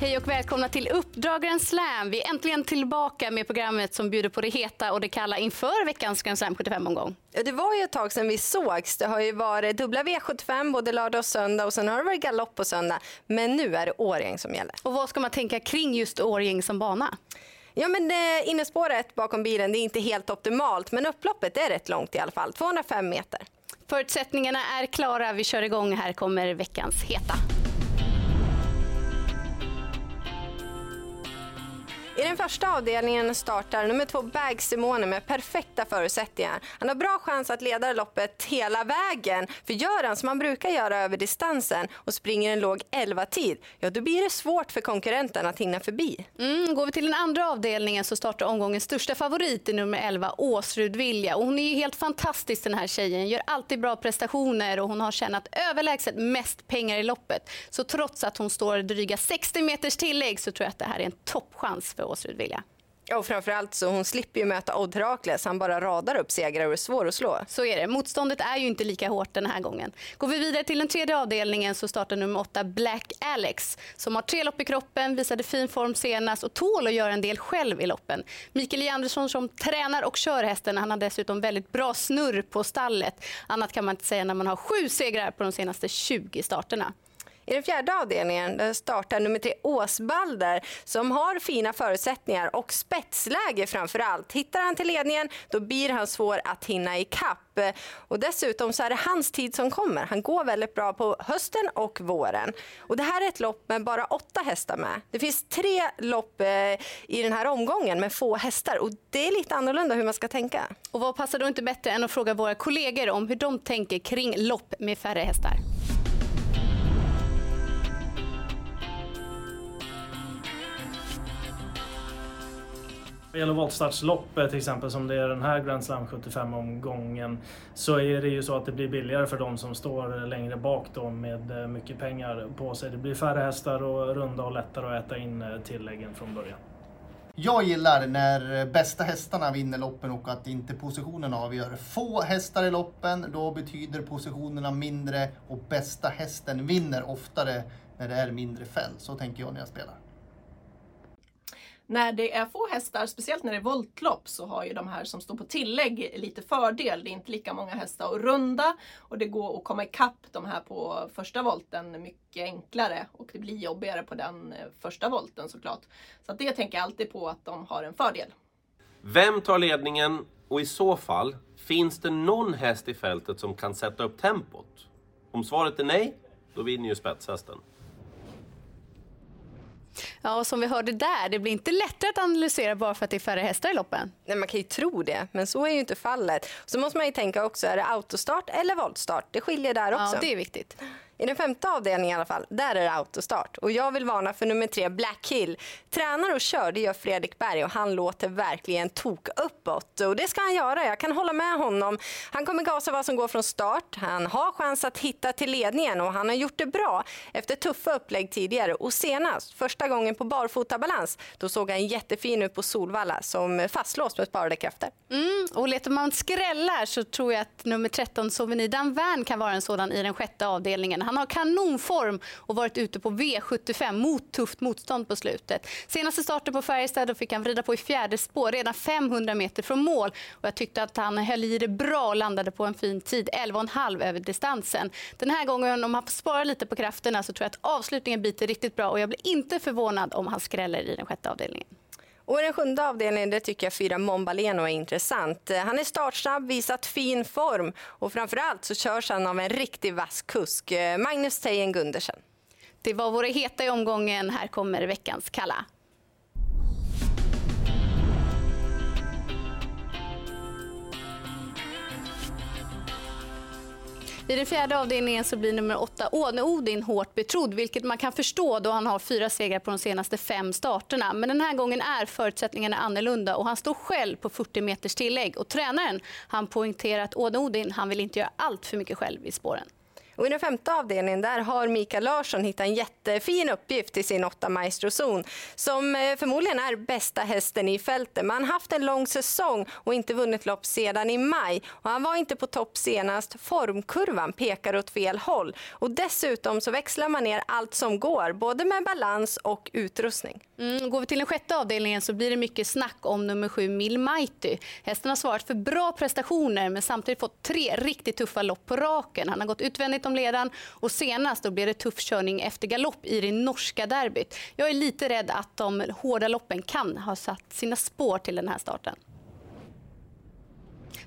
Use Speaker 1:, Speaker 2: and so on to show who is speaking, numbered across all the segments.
Speaker 1: Hej och välkomna till Uppdrag Slam. Vi är äntligen tillbaka med programmet som bjuder på det heta och det kalla inför veckans Grand Slam 75-omgång.
Speaker 2: Det var ju ett tag sedan vi sågs. Det har ju varit dubbla V75 både lördag och söndag och sen har det varit galopp på söndag. Men nu är det Årjäng som gäller.
Speaker 1: Och vad ska man tänka kring just Årjäng som bana?
Speaker 2: Ja, men eh, innespåret bakom bilen det är inte helt optimalt, men upploppet är rätt långt i alla fall, 205 meter.
Speaker 1: Förutsättningarna är klara. Vi kör igång. Här kommer veckans heta.
Speaker 2: I den första avdelningen startar nummer två Bag Simone med perfekta förutsättningar. Han har bra chans att leda loppet hela vägen. För gör han som han brukar göra över distansen och springer en låg 11-tid, ja då blir det svårt för konkurrenten att hinna förbi.
Speaker 1: Mm, går vi till den andra avdelningen så startar omgångens största favorit i nummer 11, Åsrud Vilja. Och hon är ju helt fantastisk den här tjejen, gör alltid bra prestationer och hon har tjänat överlägset mest pengar i loppet. Så trots att hon står dryga 60 meters tillägg så tror jag att det här är en toppchans för Åsrud Vilja.
Speaker 2: Ja, och framförallt så hon slipper ju möta Odd Herakles. Han bara radar upp segrar och är svår att slå.
Speaker 1: Så är det. Motståndet är ju inte lika hårt den här gången. Går vi vidare till den tredje avdelningen så startar nummer åtta Black Alex som har tre lopp i kroppen, visade fin form senast och tål att göra en del själv i loppen. Mikael J Andersson som tränar och kör hästen. Han har dessutom väldigt bra snurr på stallet. Annat kan man inte säga när man har sju segrar på de senaste 20 starterna.
Speaker 2: I den fjärde avdelningen startar nummer tre Åsbalder som har fina förutsättningar och spetsläge framför allt. Hittar han till ledningen då blir han svår att hinna ikapp. Och dessutom så är det hans tid som kommer. Han går väldigt bra på hösten och våren. Och det här är ett lopp med bara åtta hästar med. Det finns tre lopp eh, i den här omgången med få hästar och det är lite annorlunda hur man ska tänka.
Speaker 1: Och vad passar då inte bättre än att fråga våra kollegor om hur de tänker kring lopp med färre hästar?
Speaker 3: Vad gäller Voltstartsloppet, till exempel som det är den här Grand Slam 75-omgången så är det ju så att det blir billigare för de som står längre bak då med eh, mycket pengar på sig. Det blir färre hästar och runda och lättare att äta in eh, tilläggen från början.
Speaker 4: Jag gillar när bästa hästarna vinner loppen och att inte positionerna avgör. Få hästar i loppen, då betyder positionerna mindre och bästa hästen vinner oftare när det är mindre fält. Så tänker jag när jag spelar
Speaker 5: när det är få hästar, speciellt när det är voltlopp, så har ju de här som står på tillägg lite fördel. Det är inte lika många hästar att runda och det går att komma ikapp de här på första volten mycket enklare och det blir jobbigare på den eh, första volten såklart. Så det tänker jag alltid på att de har en fördel.
Speaker 6: Vem tar ledningen och i så fall, finns det någon häst i fältet som kan sätta upp tempot? Om svaret är nej, då vinner ju spetshästen.
Speaker 1: Ja, och som vi hörde där, det blir inte lättare att analysera bara för att det är färre hästar i loppen.
Speaker 2: Nej, man kan ju tro det, men så är ju inte fallet. Så måste man ju tänka också, är det autostart eller voltstart? Det skiljer där också.
Speaker 1: Ja, det är viktigt.
Speaker 2: I den femte avdelningen i alla fall, där är det autostart. Och jag vill varna för nummer tre, Black Hill. Tränar och kör, det gör Fredrik Berg och han låter verkligen tok uppåt. Och det ska han göra, jag kan hålla med honom. Han kommer gasa vad som går från start. Han har chans att hitta till ledningen och han har gjort det bra efter tuffa upplägg tidigare. Och senast, första gången på barfotabalans, då såg han jättefin ut på Solvalla som fastlåst med sparade krafter.
Speaker 1: Mm, och letar man skrällar så tror jag att nummer 13, Souvenir Danvern, kan vara en sådan i den sjätte avdelningen. Han har kanonform och varit ute på V75 mot tufft motstånd på slutet. Senaste starten på Färjestad fick han vrida på i fjärde spår redan 500 meter från mål. Och jag tyckte att han höll i det bra och landade på en fin tid, 11,5 över distansen. Den här gången, om han får spara lite på krafterna, så tror jag att avslutningen biter riktigt bra och jag blir inte förvånad om han skräller i den sjätte avdelningen.
Speaker 2: Och den sjunde avdelningen det tycker jag fyra Mombaleno är intressant. Eh, han är startsnabb, visat fin form och framförallt så körs han av en riktigt vass kusk, eh, Magnus Tejen Gundersen.
Speaker 1: Det var våra heta i omgången. Här kommer veckans kalla. I den fjärde avdelningen så blir nummer åtta Åne Odin hårt betrodd, vilket man kan förstå då han har fyra segrar på de senaste fem starterna. Men den här gången är förutsättningarna annorlunda och han står själv på 40 meters tillägg. Och tränaren han poängterar att Åne Odin han vill inte göra allt för mycket själv i spåren.
Speaker 2: Och I den femte avdelningen där har Mikael Larsson hittat en jättefin uppgift i sin åtta Maestrozon som eh, förmodligen är bästa hästen i fältet. Man har haft en lång säsong och inte vunnit lopp sedan i maj. Och han var inte på topp senast. Formkurvan pekar åt fel håll. Och dessutom så växlar man ner allt som går, både med balans och utrustning.
Speaker 1: Mm, går vi till den sjätte avdelningen så blir det mycket snack om nummer sju Mil Mighty. Hästen har svarat för bra prestationer men samtidigt fått tre riktigt tuffa lopp på raken. Han har gått utvändigt om ledaren och senast då blev det tuff körning efter galopp i det norska derbyt. Jag är lite rädd att de hårda loppen kan ha satt sina spår till den här starten.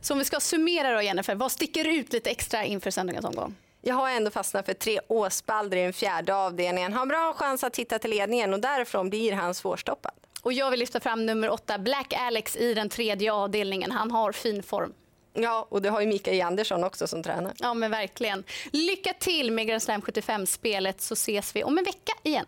Speaker 1: Så om vi ska summera då Jennifer, vad sticker ut lite extra inför söndagens omgång?
Speaker 2: Jag har ändå fastnat för tre Åsbalder i den fjärde avdelningen. Har bra chans att hitta till ledningen och därifrån blir han svårstoppad.
Speaker 1: Och jag vill lyfta fram nummer åtta, Black Alex i den tredje avdelningen. Han har fin form.
Speaker 2: Ja, och det har ju Mikael Andersson också som tränare.
Speaker 1: Ja, men verkligen. Lycka till med Grand Slam 75-spelet så ses vi om en vecka igen.